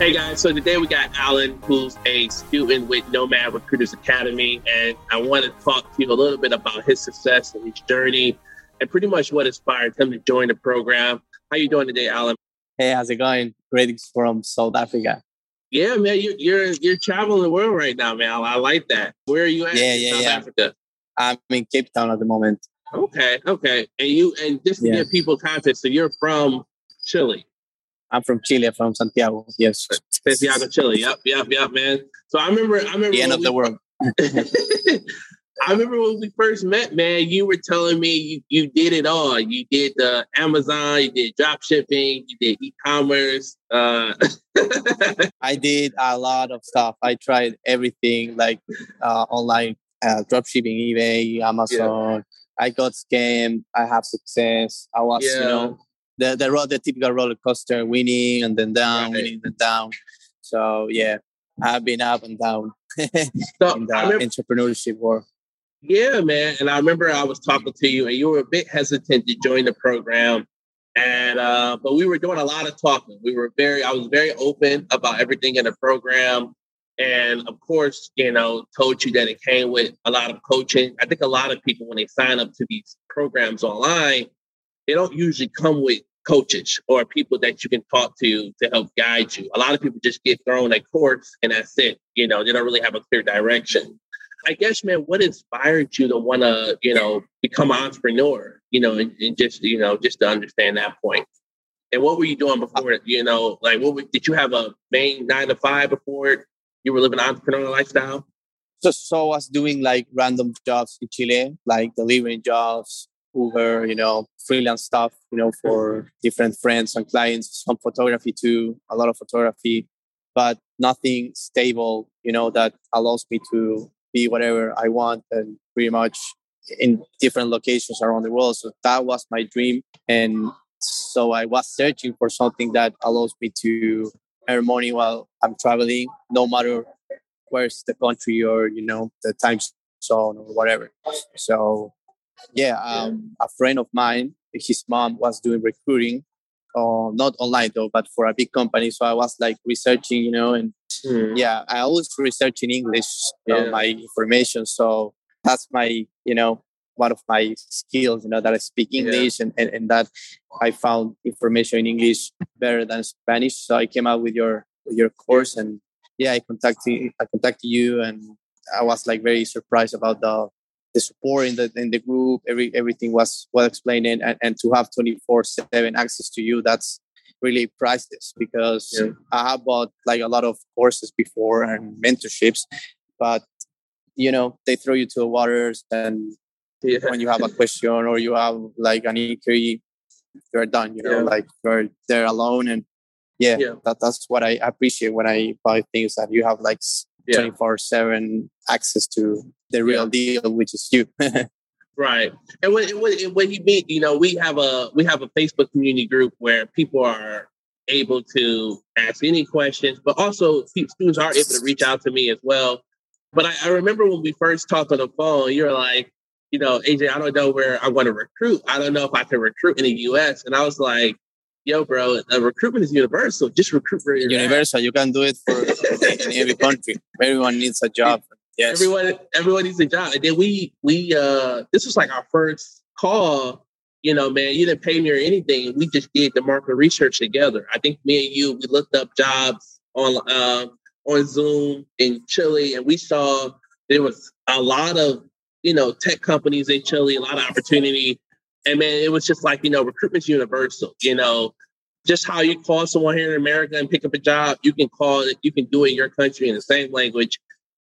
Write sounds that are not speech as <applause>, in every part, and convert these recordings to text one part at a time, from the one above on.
Hey guys, so today we got Alan, who's a student with Nomad Recruiters Academy, and I want to talk to you a little bit about his success and his journey, and pretty much what inspired him to join the program. How you doing today, Alan? Hey, how's it going? Greetings from South Africa. Yeah, man, you, you're you're traveling the world right now, man. I like that. Where are you at? Yeah, yeah, South yeah. Africa. I'm in Cape Town at the moment. Okay, okay. And you and just to Yeah. give people context, so you're from Chile, I'm from Chile, from Santiago. Yes, Santiago, Chile. Yep, yep, yep, man. So I remember, I remember the end of the world. <laughs> I remember when we first met, man. You were telling me you, you did it all. You did the Amazon, you did drop shipping, you did e-commerce. Uh, <laughs> I did a lot of stuff. I tried everything like uh, online uh, dropshipping, eBay, Amazon. I got scammed. I have success. I was, you know, the the typical roller coaster, winning and then down, Right. winning and down. So yeah, I've been up and down so <laughs> in the remember, entrepreneurship world. yeah, man. And I remember I was talking to you, and you were a bit hesitant to join the program. And uh, but we were doing a lot of talking. We were very, I was very open about everything in the program. And of course, you know, told you that it came with a lot of coaching. I think a lot of people, when they sign up to these programs online, they don't usually come with coaches or people that you can talk to to help guide you. A lot of people just get thrown a course and that's it. You know, they don't really have a clear direction. I guess, man, what inspired you to want to, you know, become an entrepreneur? You know, and, and just, you know, just to understand that point. And what were you doing before? You know, like what were, did you have a main nine to five before you were living an entrepreneurial lifestyle? So, so I was doing like random jobs in Chile, like delivering jobs, Uber, you know, freelance stuff, you know, for different friends and clients, some photography too, a lot of photography, but nothing stable, you know, that allows me to be whatever I want and pretty much in different locations around the world. So that was my dream. And so I was searching for something that allows me to earn money while I'm traveling, no matter where's the country or you know the time zone or whatever so yeah um, a friend of mine his mom was doing recruiting uh, not online though but for a big company. So i was like researching you know and yeah i always research in english uh, Yeah. my information. So that's my you know one of my skills you know that i speak Yeah. english and, and, and that i found information in english better than spanish. So i came out with your with your course and yeah i contacted i contacted you and i was like very surprised about the the support in the in the group every everything was well explained and, and, to have 24 7 access to you that's really priceless because Yeah. i have bought like a lot of courses before and mentorships but you know they throw you to the waters and Yeah. when you have a question or you have like an inquiry you're done you know Yeah. like you're there alone and yeah, Yeah. That, that's what i appreciate when i buy things that you have like Yeah. 24 7 access to the real deal which is you <laughs> Right. And when, when, when you meet, you know, we have a we have a Facebook community group where people are able to ask any questions, but also students are able to reach out to me as well. But I, I remember when we first talked on the phone, you were like, you know, AJ, I don't know where I want to recruit. I don't know if I can recruit in the US. And I was like, yo, bro, uh, recruitment is universal. Just recruit for your universal you can do it for in every country everyone needs a job yes Everyone, everyone needs a job. And then we, we, uh, this was like our first call. You know, man, you didn't pay me or anything. We just did the market research together. I think me and you, we looked up jobs on, um, on Zoom in Chile, and we saw there was a lot of, you know, tech companies in Chile, a lot of opportunity. And man, it was just like, you know, recruitment's universal. You know, just how you call someone here in America and pick up a job, you can call it, you can do it in your country in the same language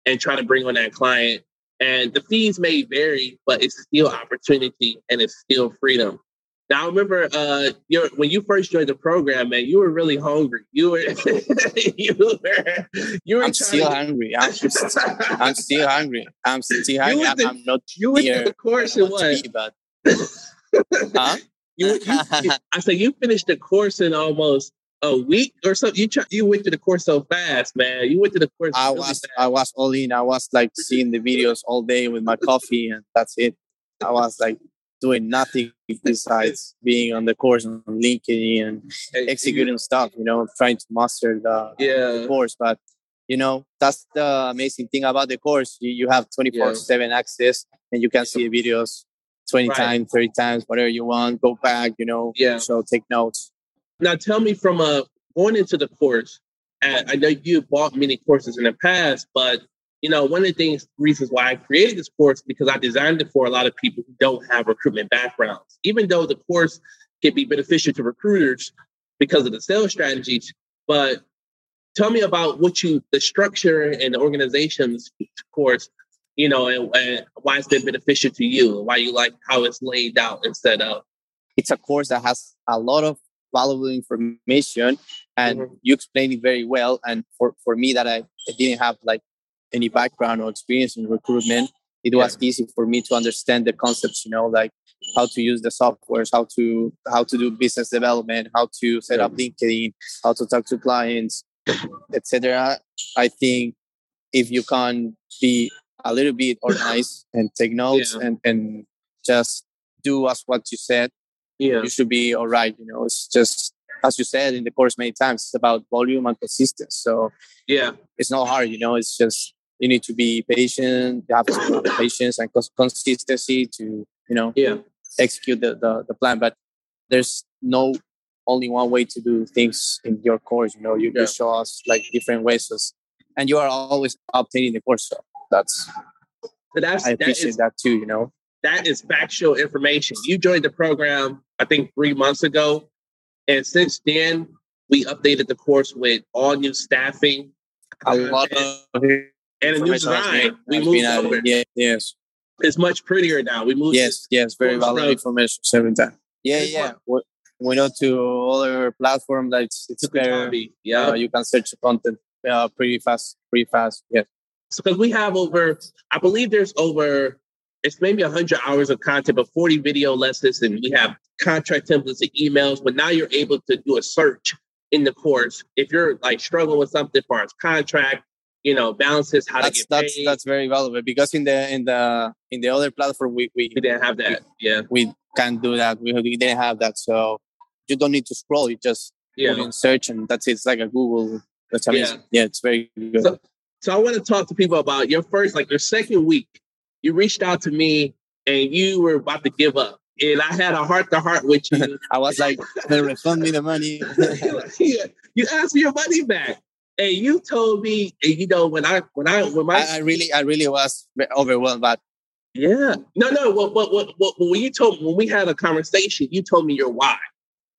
and try to bring on that client. And the fees may vary, but it's still opportunity and it's still freedom. Now, I remember uh, your, when you first joined the program, man, you were really hungry. You were, <laughs> you were, you were i'm still to- hungry i'm, <laughs> I'm still hungry i'm still hungry I'm, not you went here the course it I in want to what? be, but <laughs> huh? <laughs> You, you, <laughs> I said you finished the course in almost a week or something. You try, you went to the course so fast, man. You went to the course. I really was fast. I was all in. I was like seeing the videos all day with my coffee, and that's it. I was like doing nothing besides being on the course on LinkedIn and executing stuff, you know, trying to master the, yeah. the course. But you know, that's the amazing thing about the course. You, you have 24 yeah. 7 access and you can see the videos 20 right. times, 30 times, whatever you want. Go back, you know, yeah. so take notes. Now, tell me from uh, going into the course, I know you bought many courses in the past, but you know, one of the things, reasons why I created this course because I designed it for a lot of people who don't have recruitment backgrounds. Even though the course can be beneficial to recruiters because of the sales strategies, but tell me about what you, the structure and the organization's course, you know, and, and why is been beneficial to you, why you like how it's laid out and set up. It's a course that has a lot of valuable information and mm-hmm. you explained it very well. And for, for me that I, I didn't have like any background or experience in recruitment, it was yeah. easy for me to understand the concepts, you know, like how to use the softwares, how to how to do business development, how to set up LinkedIn, how to talk to clients, etc. I think if you can be a little bit <laughs> organized and take notes yeah. and, and just do as what you said, yeah. you should be all right. You know, it's just as you said in the course many times, it's about volume and consistency. So yeah, it's not hard. You know, it's just you need to be patient. You have to have <coughs> patience and consistency to you know yeah execute the, the, the plan. But there's no only one way to do things in your course. You know, you, yeah. you show us like different ways, and you are always updating the course. So that's so that's I appreciate that, is, that too. You know, that is factual information. You joined the program, I think, three months ago, and since then we updated the course with all new staffing, a lot of and a new design. We moved over. Yeah, yes. It's much prettier now. We moved. Yes, yes, very valuable information Seven times. Yeah, yeah. We, we know to other platform that it's, it's better. Yeah, uh, you can search the content uh, pretty fast, pretty fast. Yes. So, because we have over, I believe there's over, it's maybe 100 hours of content, but 40 video lessons, and we have contract templates and emails. But now you're able to do a search in the course if you're like struggling with something as far as contract you know balances how that's, to get that's paid. that's very valuable because in the in the in the other platform we we, we didn't have that we, yeah we can't do that we, we didn't have that so you don't need to scroll you just yeah. put in search and that's it it's like a google that's amazing yeah, yeah it's very good so, so i want to talk to people about your first like your second week you reached out to me and you were about to give up and I had a heart to heart with <laughs> you. I was like, refund me the money. <laughs> you asked for your money back. And you told me, and you know, when I when I when my I, I really I really was overwhelmed, but yeah, no, no. What, what, what, what, when you told when we had a conversation, you told me your why,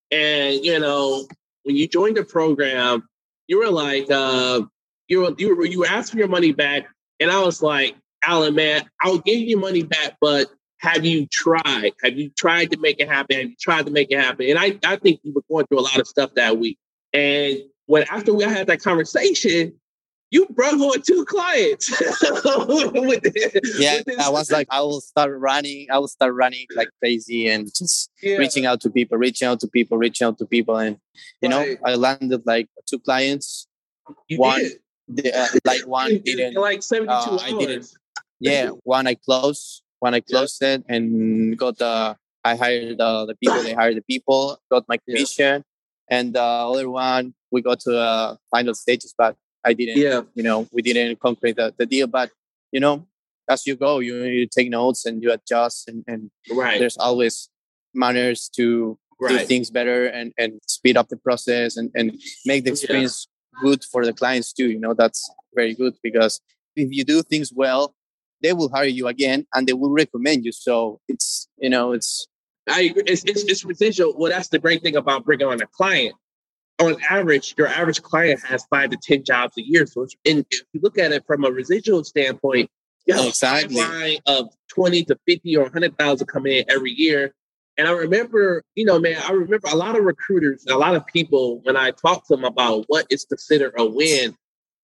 and you know, when you joined the program, you were like, uh, you were you were you were asking your money back, and I was like, Alan, man, I'll give you money back, but have you tried? Have you tried to make it happen? Have you tried to make it happen? And I, I think you were going through a lot of stuff that week. And when after we had that conversation, you brought on two clients. <laughs> yeah, I was like, I will start running. I will start running like crazy and just yeah. reaching out to people, reaching out to people, reaching out to people, and you right. know, I landed like two clients. You one, did. Uh, like <laughs> one didn't. like seventy-two uh, hours. I didn't. Yeah, one I closed. One I closed yeah. it and got the. I hired uh, the people. They hired the people. Got my commission, yeah. and the other one we got to the final stages, but I didn't. Yeah. You know, we didn't complete the, the deal. But you know, as you go, you you take notes and you adjust, and, and right. there's always manners to right. do things better and and speed up the process and and make the experience. Good for the clients too. You know, that's very good because if you do things well, they will hire you again and they will recommend you. So it's you know it's I agree. It's, it's, it's residual. Well, that's the great thing about bringing on a client on average, your average client has five to 10 jobs a year. So and if you look at it from a residual standpoint, you have exactly. a line of 20 to 50 or 100,000 coming in every year. And I remember, you know, man, I remember a lot of recruiters, a lot of people, when I talk to them about what is considered a win,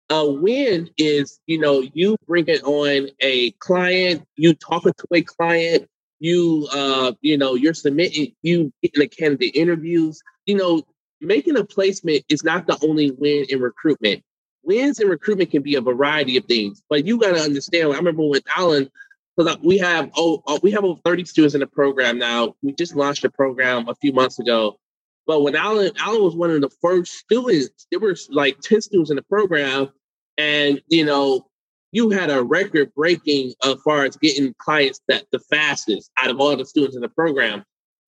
a win is, you know, you bringing on a client, you talking to a client, you, uh, you know, you're submitting, you getting a candidate interviews, you know, making a placement is not the only win in recruitment. Wins in recruitment can be a variety of things, but you got to understand. I remember with Alan, because we have oh, oh we have over 30 students in the program now. We just launched the program a few months ago. But when Alan Alan was one of the first students, there were like 10 students in the program, and you know, you had a record breaking as far as getting clients that the fastest out of all the students in the program.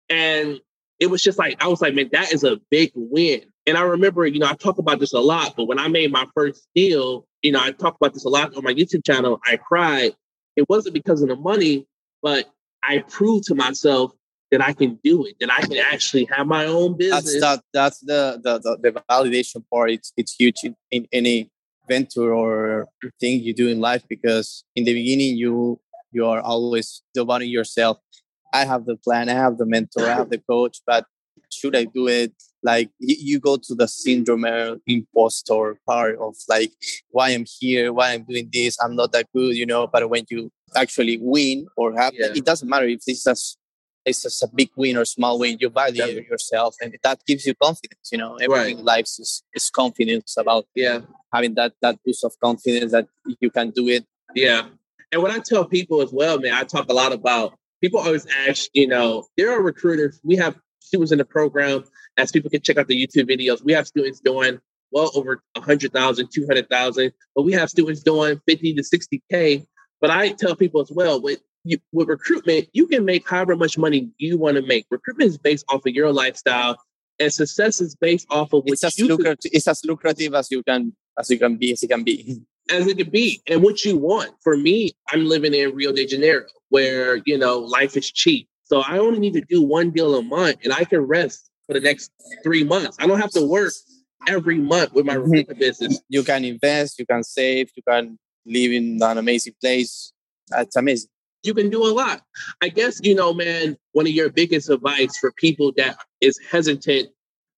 And it was just like I was like, man, that is a big win. And I remember, you know, I talk about this a lot, but when I made my first deal, you know, I talk about this a lot on my YouTube channel. I cried it wasn't because of the money, but I proved to myself that I can do it, that I can actually have my own business. That's that, that's the, the, the the validation part. It's it's huge in, in any venture or thing you do in life because in the beginning you you are always devoting yourself. I have the plan, I have the mentor, I have the coach, but should I do it? Like you go to the syndrome impostor part of like why I'm here, why I'm doing this, I'm not that good, you know. But when you actually win or have, yeah. it doesn't matter if this is it's just a big win or small win. You value Definitely. yourself, and that gives you confidence. You know, everything right. in life is, is confidence about yeah having that that boost of confidence that you can do it. Yeah, and what I tell people as well, man, I talk a lot about. People always ask, you know, there are recruiters. We have students in the program, as people can check out the YouTube videos. We have students doing well over 100,000, 200,000, but we have students doing 50 to 60K. But I tell people as well, with, you, with recruitment, you can make however much money you want to make. Recruitment is based off of your lifestyle, and success is based off of what it's as, lucrative, it's as lucrative as you can as you can be as it can be. <laughs> As it can be, and what you want. For me, I'm living in Rio de Janeiro, where you know life is cheap. So I only need to do one deal a month and I can rest for the next three months. I don't have to work every month with my mm-hmm. business. You can invest, you can save, you can live in an amazing place. That's amazing. You can do a lot. I guess, you know, man, one of your biggest advice for people that is hesitant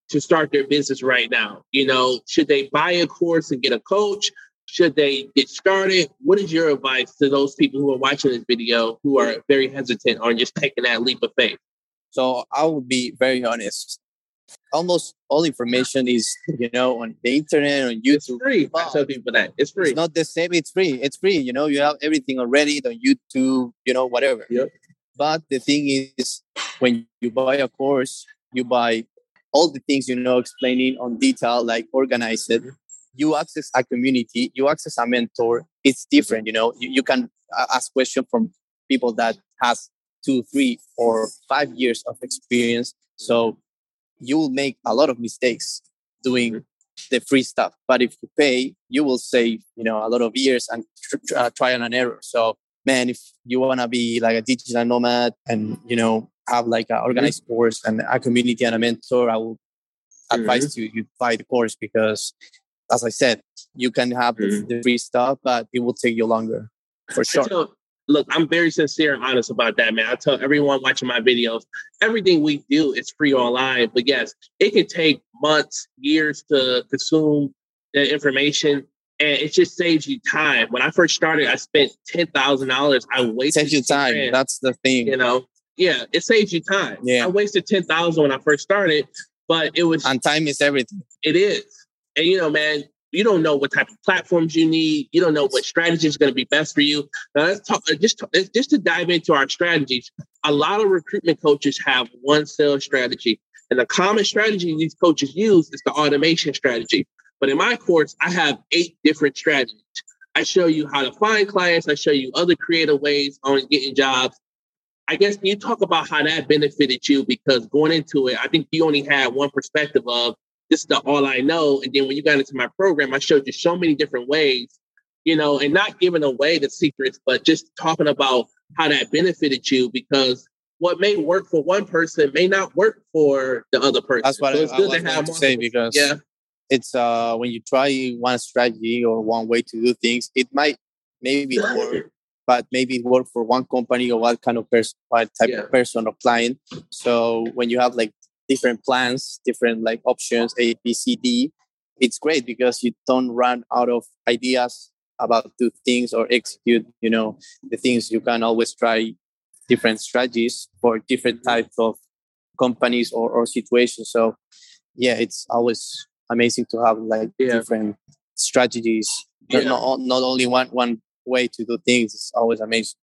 to start their business right now, you know, should they buy a course and get a coach? should they get started? What is your advice to those people who are watching this video who are very hesitant on just taking that leap of faith? So I will be very honest. Almost all information is, <laughs> you know, on the internet, on YouTube. It's free. I tell people that. It's free. It's not the same. It's free. It's free. You know, you have everything already on YouTube, you know, whatever. Yep. But the thing is, when you buy a course, you buy all the things you know explaining on detail, like organize it mm-hmm. you access a community, you access a mentor, it's different. You know, you, you can ask questions from people that has two, three, or five years of experience. So you will make a lot of mistakes doing the free stuff. But if you pay, you will save, you know, a lot of years and tr- uh, trial and error. So man, if you want to be like a digital nomad and, you know, have like an organized mm-hmm. course and a community and a mentor, I will advise mm-hmm. you, you buy the course because as I said, you can have mm-hmm. the free stuff, but it will take you longer for sure. Look, I'm very sincere and honest about that, man. I tell everyone watching my videos, everything we do is free online. But yes, it can take months, years to consume the information. And it just saves you time. When I first started, I spent ten thousand dollars. I wasted saves you time. Grand, That's the thing. You know, yeah, it saves you time. Yeah, I wasted ten thousand when I first started, but it was and time is everything. It is. And you know, man, you don't know what type of platforms you need. You don't know what strategy is going to be best for you. Now, let's talk uh, just just to dive into our strategies. A lot of recruitment coaches have one sales strategy, and the common strategy these coaches use is the automation strategy. But in my course, I have eight different strategies. I show you how to find clients. I show you other creative ways on getting jobs. I guess you talk about how that benefited you because going into it, I think you only had one perspective of this is the all I know. And then when you got into my program, I showed you so many different ways, you know, and not giving away the secrets, but just talking about how that benefited you because what may work for one person may not work for the other person. That's what so it's I, good I to have to say because yeah. it's uh when you try one strategy or one way to do things, it might maybe <laughs> work, but maybe it work for one company or what kind of person, what type yeah. of person or client. So when you have like different plans, different like options, A, B, C, D. It's great because you don't run out of ideas about do things or execute, you know, the things you can always try different strategies for different types of companies or, or situations. So yeah, it's always amazing to have like yeah. different strategies. Yeah. Not, not only one one way to do things. It's always amazing.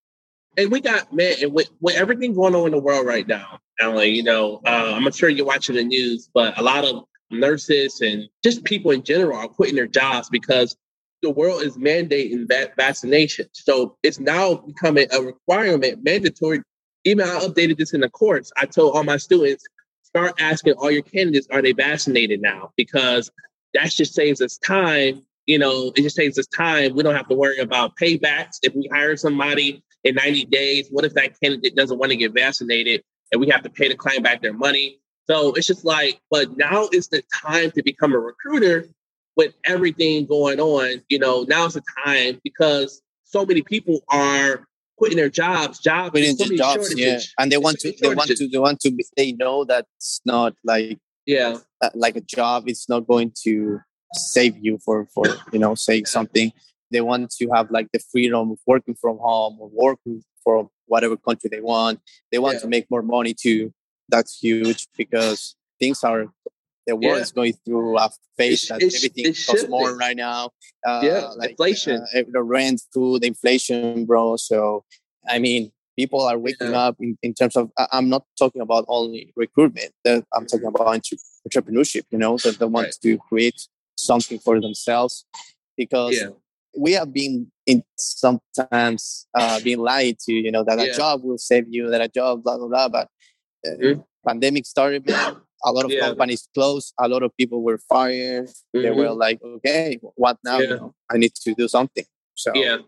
And we got man, and with, with everything going on in the world right now, Alan, you know, uh, I'm sure you're watching the news, but a lot of nurses and just people in general are quitting their jobs because the world is mandating that vaccination. So it's now becoming a requirement, mandatory. Even I updated this in the course. I told all my students, start asking all your candidates, are they vaccinated now? Because that just saves us time. You know, it just saves us time. We don't have to worry about paybacks. If we hire somebody in 90 days, what if that candidate doesn't want to get vaccinated and we have to pay the client back their money? So it's just like, but now is the time to become a recruiter with everything going on. You know, now's the time because so many people are quitting their jobs, jobs, quitting so their jobs, yeah, and they want to, they want to, they want to, they know that's not like, yeah, uh, like a job. It's not going to save you for, for you know, saying something. They want to have like the freedom of working from home or working from whatever country they want. They want yeah. to make more money too. That's huge because things are the world yeah. is going through a phase that everything costs more right now. Uh, yeah, like, inflation, uh, the rent, food, inflation, bro. So, I mean, people are waking yeah. up in, in, terms of. I'm not talking about only recruitment. I'm talking about entrepreneurship. You know, that they want right. to create something for themselves because. Yeah. We have been in sometimes uh, being lied to, you know, that a job will save you, that a job, blah blah blah. But uh, mm-hmm. pandemic started, a lot of yeah. companies closed a lot of people were fired mm-hmm. they were mm-hmm. like okay what now yeah. you know, i need to do something so yeah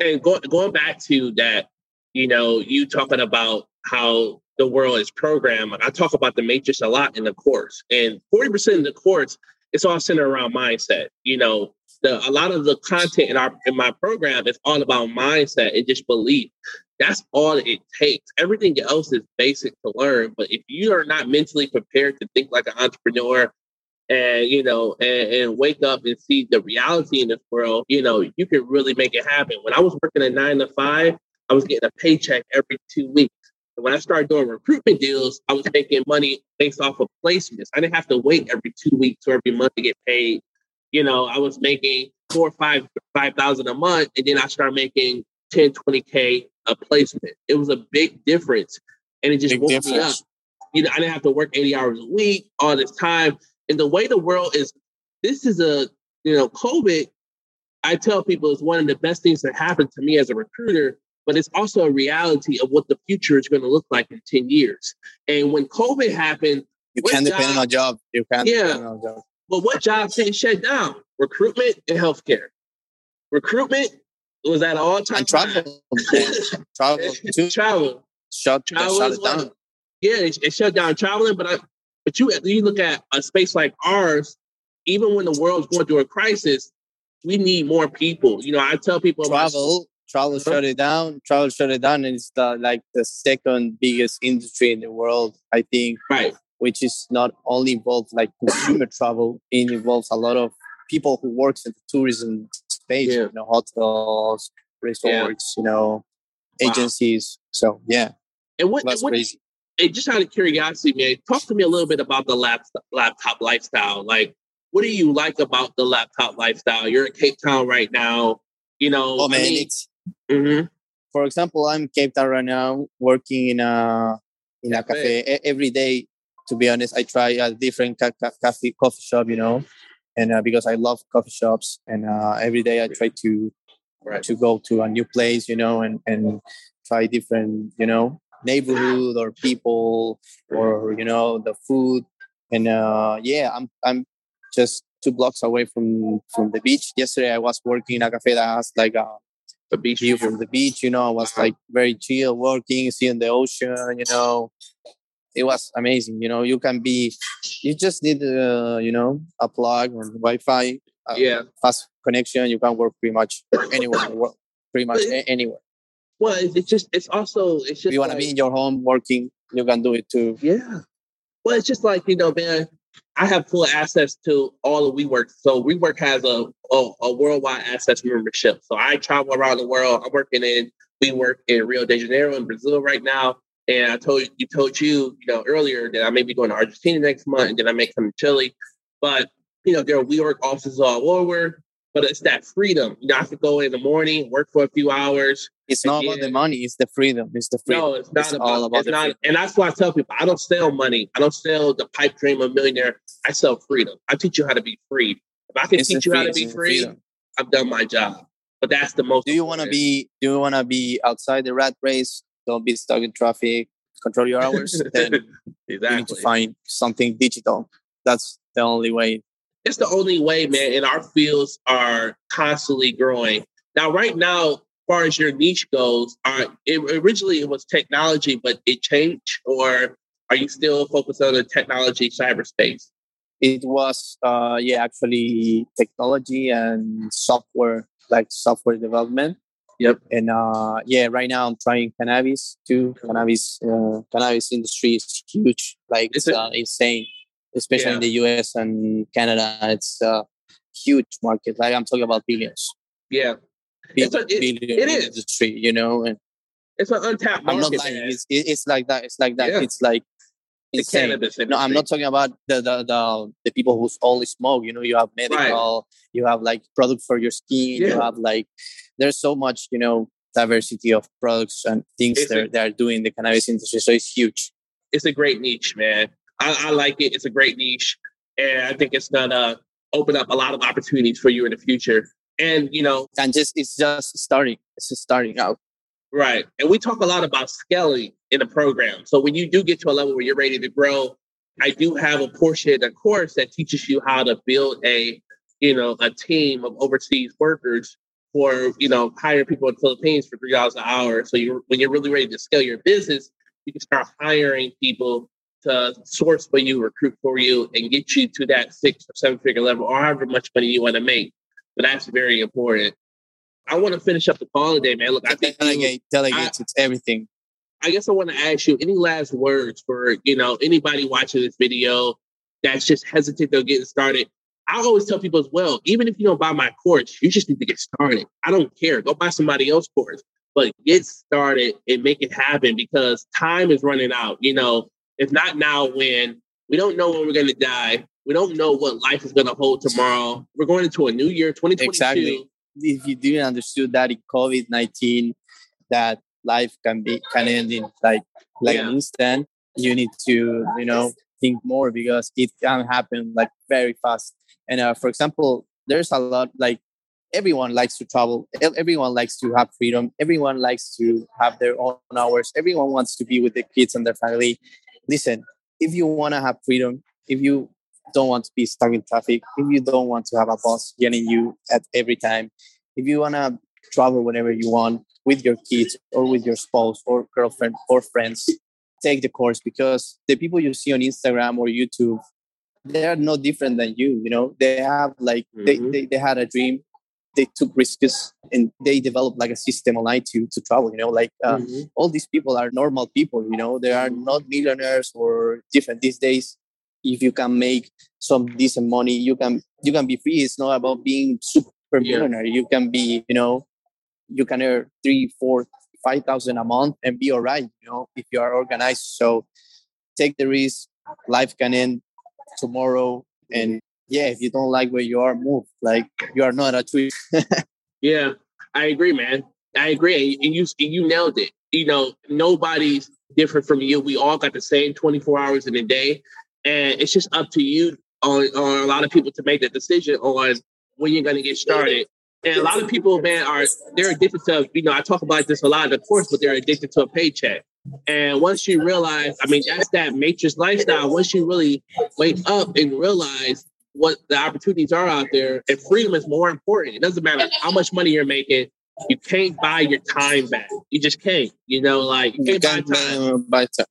and go, going back to that you know you talking about how the world is programmed i talk about the matrix a lot in the course and 40% of the course it's all centered around mindset you know the, a lot of the content in our in my program is all about mindset and just belief that's all it takes. Everything else is basic to learn. But if you are not mentally prepared to think like an entrepreneur and you know and, and, wake up and see the reality in this world, you know, you can really make it happen. When I was working at nine to five, I was getting a paycheck every two weeks. And when I started doing recruitment deals, I was making money based off of placements. I didn't have to wait every two weeks or every month to get paid. You know, I was making four or five five thousand a month, and then I started making 10, 20K a placement. It was a big difference. And it just big woke difference. me up. You know, I didn't have to work 80 hours a week all this time. And the way the world is, this is a, you know, COVID, I tell people is one of the best things that happened to me as a recruiter, but it's also a reality of what the future is going to look like in 10 years. And when COVID happened, you can't depend on a job. You can't yeah, depend on a job. But what jobs didn't shut down? Recruitment and healthcare. Recruitment was at all time. And travel, travel, <laughs> too. travel, shut, travel shut it down. Yeah, it, it, shut down traveling. But I, but you you look at a space like ours. Even when the world's going through a crisis, we need more people. You know, I tell people travel. About, travel uh-huh. shut it down. Travel shut it down, and it's the like the second biggest industry in the world. I think. Right. Which is not only involved like consumer travel, it involves a lot of people who works in the tourism space, yeah. you know, hotels, resorts, yeah. you know, agencies. Wow. So yeah. And what, that's what, crazy. And just out of curiosity, man, talk to me a little bit about the laptop, laptop lifestyle. Like, what do you like about the laptop lifestyle? You're in Cape Town right now. You know, oh man, I mean, it's. Mm-hmm. For example, I'm in Cape Town right now, working in a in a cafe, cafe. every day. To be honest, I try a different ca- ca- coffee coffee shop. You know, and uh, because I love coffee shops, and uh, every day I try to right. to go to a new place, you know, and and try different, you know, neighborhood or people or you know the food, and uh, yeah, I'm I'm just two blocks away from from the beach. Yesterday I was working in a cafe that has like a a beach view from the beach. You know, I was uh-huh. like very chill, working, seeing the ocean. You know, it was amazing. You know, you can be, you just need, uh, you know, a plug or Wi-Fi, yeah, fast connection. You can work pretty much anywhere, pretty much anywhere. Well, it's just, it's also, it's just. If you want to be in your home working, you can do it too. Yeah. Well, it's just like you know, man. I have full access to all of WeWork. So WeWork has a, a, a worldwide access membership. So I travel around the world. I'm working in WeWork in Rio de Janeiro in Brazil right now. And I told you told you, you know, earlier that I may be going to Argentina next month and then I may come to Chile. But, you know, there are WeWork offices all over, but it's that freedom. You know, I could go in the morning, work for a few hours, It's not about the money; it's the freedom. It's the freedom. No, it's not It's about, all about it's the not, freedom. and that's why I tell people I don't sell money. I don't sell the pipe dream of millionaire. I sell freedom. I teach you how to be free. If I can It's teach you how to be free, freedom. I've done my job. But that's the most. Do you want to be? Do you want to be outside the rat race? Don't be stuck in traffic. Control your hours. <laughs> then you need to find something digital. That's the only way. it's the only way, man. And our fields are constantly growing. Now, right now, as far as your niche goes, are it, originally it was technology, but it changed, or are you still focused on the technology cyberspace? It was, uh, yeah, actually technology and software, like software development. Yep. And uh, yeah, right now I'm trying cannabis too. Cannabis, uh, cannabis industry is huge, like Is it's it? uh, insane, especially in the US and Canada. It's a huge market. Like I'm talking about billions. Yeah, It's a- it- billion it is. industry, you know. And it's an untapped market. I'm not lying. It's, it's like that. It's like that. Yeah. It's like insane. cannabis. No, I'm not talking about the the the, the people who only smoke. You know, you have medical, you have like product for your skin, you have like there's so much, you know, diversity of products and things It's a- they're doing in the cannabis industry. So it's huge. It's a great niche, man. I, I like it. It's a great niche, and I think it's gonna open up a lot of opportunities for you in the future. And you know, And just it's just starting. It's just starting out. Right. And we talk a lot about scaling in the program. So when you do get to a level where you're ready to grow, I do have a portion of the course that teaches you how to build a, you know, a team of overseas workers for, you know, hire people in the Philippines for three dollars an hour. So you when you're really ready to scale your business, you can start hiring people to source for you, recruit for you, and get you to that six or seven figure level or however much money you want to make. But that's very important. I want to finish up the call today, man. Look, I think you- Delegate, delegates, it's everything. I guess I want to ask you any last words for you know anybody watching this video that's just hesitant to getting started. I always tell people as well, even if you don't buy my course, you just need to get started. I don't care. Go buy somebody else's course, but get started and make it happen because time is running out. You know, if not now, when we don't know when we're going to die. We don't know what life is going to hold tomorrow. We're going into a new year, 2022. Exactly. If you didn't understood that in COVID nineteen, that life can be can end in like like Yeah. an instant, you need to you know think more because it can happen like very fast. And uh, for example, there's a lot like everyone likes to travel. Everyone likes to have freedom. Everyone likes to have their own hours. Everyone wants to be with the kids and their family. Listen, if you want to have freedom, if you don't want to be stuck in traffic, if you don't want to have a boss yelling you at every time, if you want to travel whenever you want with your kids or with your spouse or girlfriend or friends, take the course because the people you see on Instagram or YouTube, they are no different than you. You know, they have like they, Mhm. they, they had a dream, they took risks and they developed like a system online to to travel. You know, like uh, Mhm. all these people are normal people you know they are not millionaires or different these days if you can make some decent money you can you can be free it's not about being super Yeah. millionaire you can be you know you can earn three four five thousand a month and be all right you know if you are organized so take the risk life can end tomorrow and yeah if you don't like where you are move like you are not a tree <laughs> Yeah, I agree, man. I agree. And you and you nailed it. You know, nobody's different from you. We all got the same 24 hours in a day. And it's just up to you on, on a lot of people to make that decision on when you're gonna get started. And a lot of people, man, are they're addicted to, you know, I talk about this a lot in the course, but they're addicted to a paycheck. And once you realize, I mean, that's that matrix lifestyle. Once you really wake up and realize what the opportunities are out there, and freedom is more important. It doesn't matter how much money you're making. You can't buy your time back. You just can't. You know, like you you can't buy time. buy time.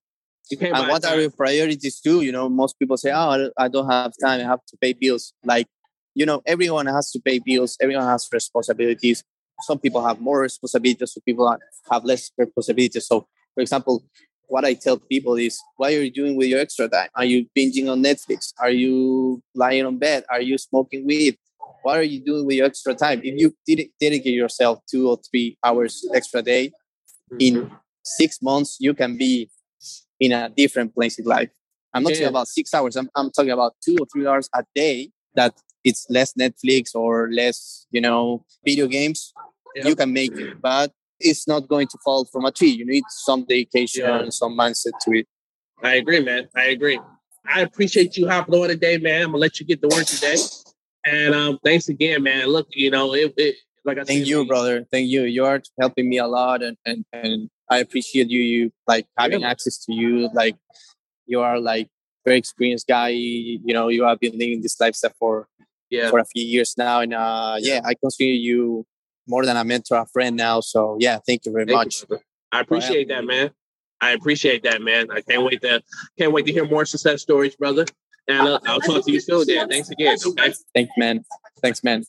And what time. are your priorities too? You know most people say oh I don't- have time i have to pay bills. Like you know everyone has to pay bills everyone has responsibilities. Some people have more responsibilities some people have less responsibilities. So for example what i tell people is what are you doing with your extra time? Are you binging on netflix? Are you lying on bed? Are you smoking weed? What are you doing with your extra time? If you ded- dedicate yourself two or three hours extra day in mm-hmm. six months you can be in a different place in life. I'm not Yeah. talking about six hours. I'm, I'm talking about two or three hours a day that it's less Netflix or less, you know, video games. Yep. You can make it. But it's not going to fall from a tree. You need some dedication Yeah. and some mindset to it. I agree, man. I agree. I appreciate you hopping on today, man. I'm gonna let you get to work today. And um, thanks again, man. Look, you know, it, it like I Thank said, you, brother. Thank you. You are helping me a lot, and and and I appreciate you. You like having Yeah. access to you. Like you are like very experienced guy. You know, you have been living this lifestyle for Yeah, for a few years now, and uh, yeah, I consider you more than a mentor, a friend now. So yeah, thank you very Thank much. brother. I appreciate that, man. I appreciate that, man. I can't wait to can't wait to hear more success stories, brother. And uh, <laughs> I'll talk to you soon. Then, thanks again. Okay. Thanks, man. Thanks, man.